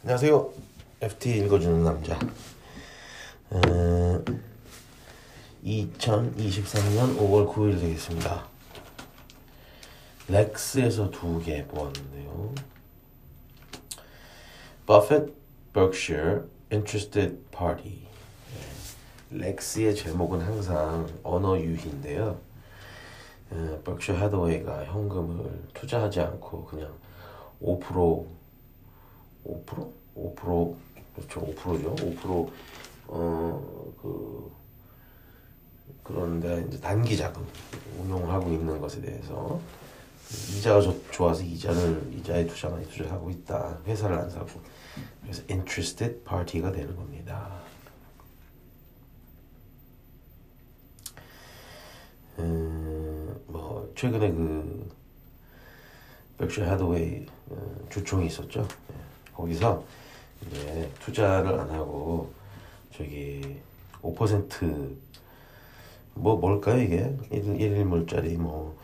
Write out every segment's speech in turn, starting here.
안녕하세요. FT 읽어주는 남자. 어, 2023년 5월 9일 되겠습니다. 렉스에서 두개 모았는데요. Buffett, Berkshire, Interested Party. 네. 렉스의 제목은 항상 언어 유희인데요. 어, Berkshire Hathaway가 현금을 투자하지 않고 그냥 5% 5%? 5% 그렇죠 5%죠 5%어그 그런데 이제 단기 자금 운용하고 있는 것에 대해서 이자가 좋아서 이자를 이자에 투자 많이 투자하고 있다 회사를 안 사고 그래서 interested party가 되는 겁니다. 음, 뭐 최근에 그 백셔 하드웨이 어, 주총이 있었죠. 네. 거기서 이제 투자를 안 하고 저기 5%뭐 뭘까요 이게 1, 일물짜리 뭐그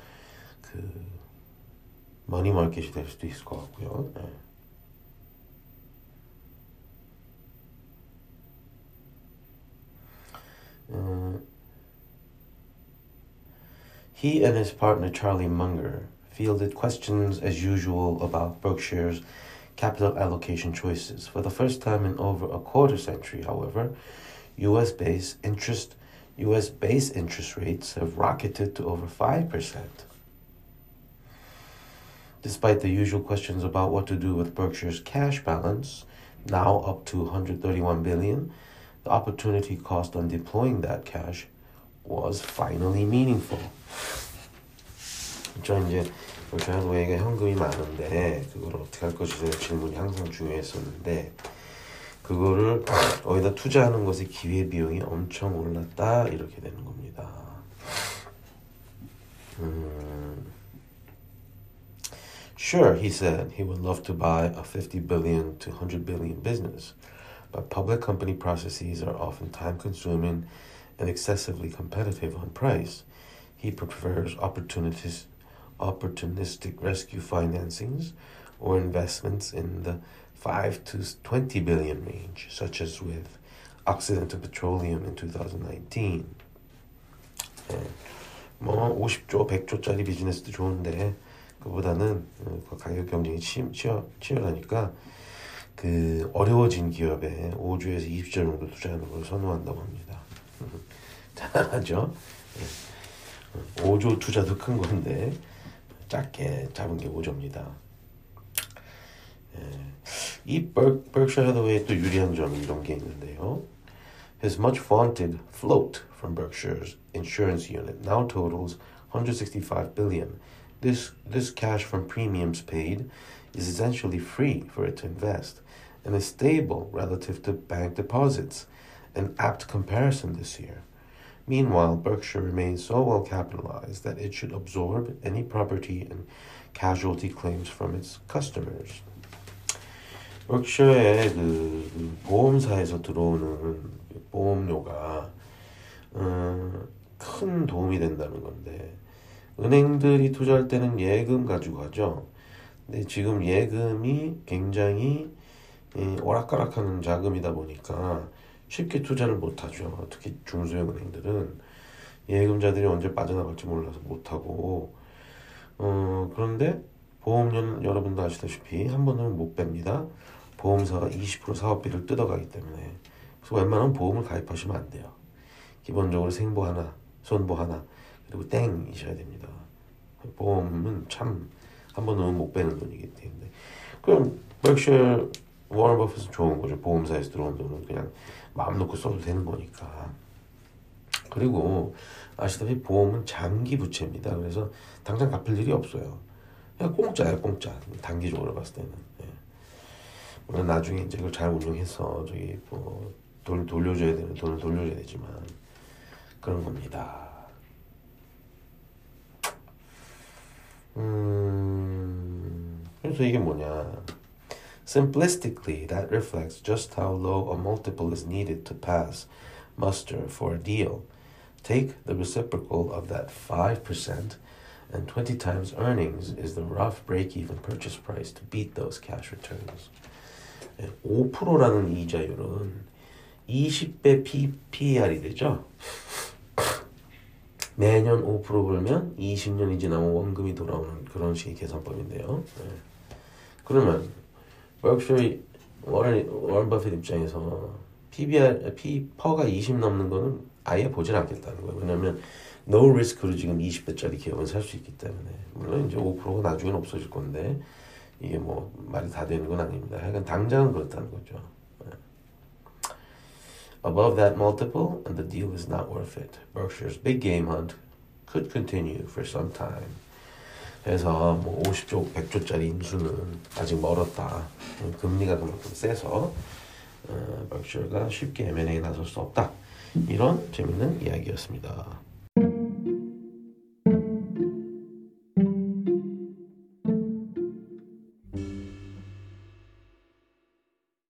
머니 마켓이 될 수도 있을 것 같고요. 네. 음, he and his partner Charlie Munger fielded questions as usual about Berkshire's capital allocation choices. For the first time in over a quarter century, however, US based interest US base interest rates have rocketed to over 5%. Despite the usual questions about what to do with Berkshire's cash balance, now up to 131 billion, the opportunity cost on deploying that cash was finally meaningful. 저한우에게 현금이 많은데 그걸 어떻게 할 것이냐는 질문이 항상 중요했었는데 그거를 어디다 투자하는 것의 기회 비용이 엄청 올랐다 이렇게 되는 겁니다. 음, Sure, he said he would love to buy a 50 billion to 100 billion business, but public company processes are often time consuming and excessively competitive on price. He prefers opportunities opportunistic rescue financings or investments in the 5 to 20 billion range, such as with Occidental Petroleum in 2019. 네, 뭐 50조, 100조짜리 비즈니스도 좋은데 그보다는 그 가격 경쟁이 치, 치열, 치열하니까 그 어려워진 기업에 5주에서 20조 정도 투자하는 걸 선호한다고 합니다. 잘하죠? 5조 투자도 큰 건데 작게 잡은 게 5조입니다. 이 Berkshire Hathaway의 또 유리한 점이 이런 게 있는데요. His much vaunted float from Berkshire's insurance unit now totals 165 billion. This this cash from premiums paid is essentially free for it to invest and is stable relative to bank deposits, an apt comparison this year. Meanwhile, Berkshire remains so well capitalized that it should absorb any property and casualty claims from its customers. berkshire의 그 보험사에서 들어오는 보험료가 어, 큰 도움이 된다는 건데 은행들이 투자할 때는 예금 가지고 하죠. 근데 지금 예금이 굉장히 오락가락하는 자금이다 보니까 쉽게 투자를 못하죠. 특히 중소형 은행들은 예금자들이 언제 빠져나갈지 몰라서 못하고 어, 그런데 보험료는 여러분도 아시다시피 한 번은 못 뺍니다. 보험사가 20% 사업비를 뜯어가기 때문에 그래서 웬만하면 보험을 가입하시면 안 돼요. 기본적으로 생보 하나, 손보 하나 그리고 땡이셔야 됩니다. 보험은 참 한번 넣으면 못 빼는 돈이기 때문에 그럼 berkshire 워런 버핏은 좋은 거죠. 보험사에서 들어온 돈은 그냥 마음 놓고 써도 되는 거니까. 그리고 아시다시피 보험은 장기 부채입니다. 그래서 당장 갚을 일이 없어요. 그냥 공짜예요, 공짜. 단기적으로 봤을 때는. 예. 물론 나중에 이제 그걸 잘 운영해서 저기 뭐 돈을 돌려줘야 되는 돈을 돌려줘야 되지만 그런 겁니다. 음, 그래서 이게 뭐냐. Simplistically, that reflects just how low a multiple is needed to pass muster for a deal. Take the reciprocal of that 5%, and 20 times earnings is the rough break even purchase price to beat those cash returns. 5%라는 이자율은 20배 PPR이 되죠. 매년 5% 벌면 20년이 지나면 원금이 돌아오는 그런 식의 계산법인데요. 네. 그러면 버크셔 워런 워런 버핏 입장에서 PBR P 퍼가 20 넘는 거는 아예 보질 않겠다는 거예요. 왜냐하면 no risk로 지금 20배짜리 기업은 살 수 있기 때문에 물론 이제 5%가 나중에는 없어질 건데 이게 뭐 말이 다 되는 건 아닙니다. 하여간 당장은 그렇다는 거죠. 네. Above that multiple, and the deal is not worth it. Berkshire's big game hunt could continue for some time. 그래서 뭐 50조, 100조짜리 인수는 아직 멀었다. 금리가 그만큼 세서 어, berkshire가 쉽게 M&A 나설 수 없다. 이런 재밌는 이야기였습니다.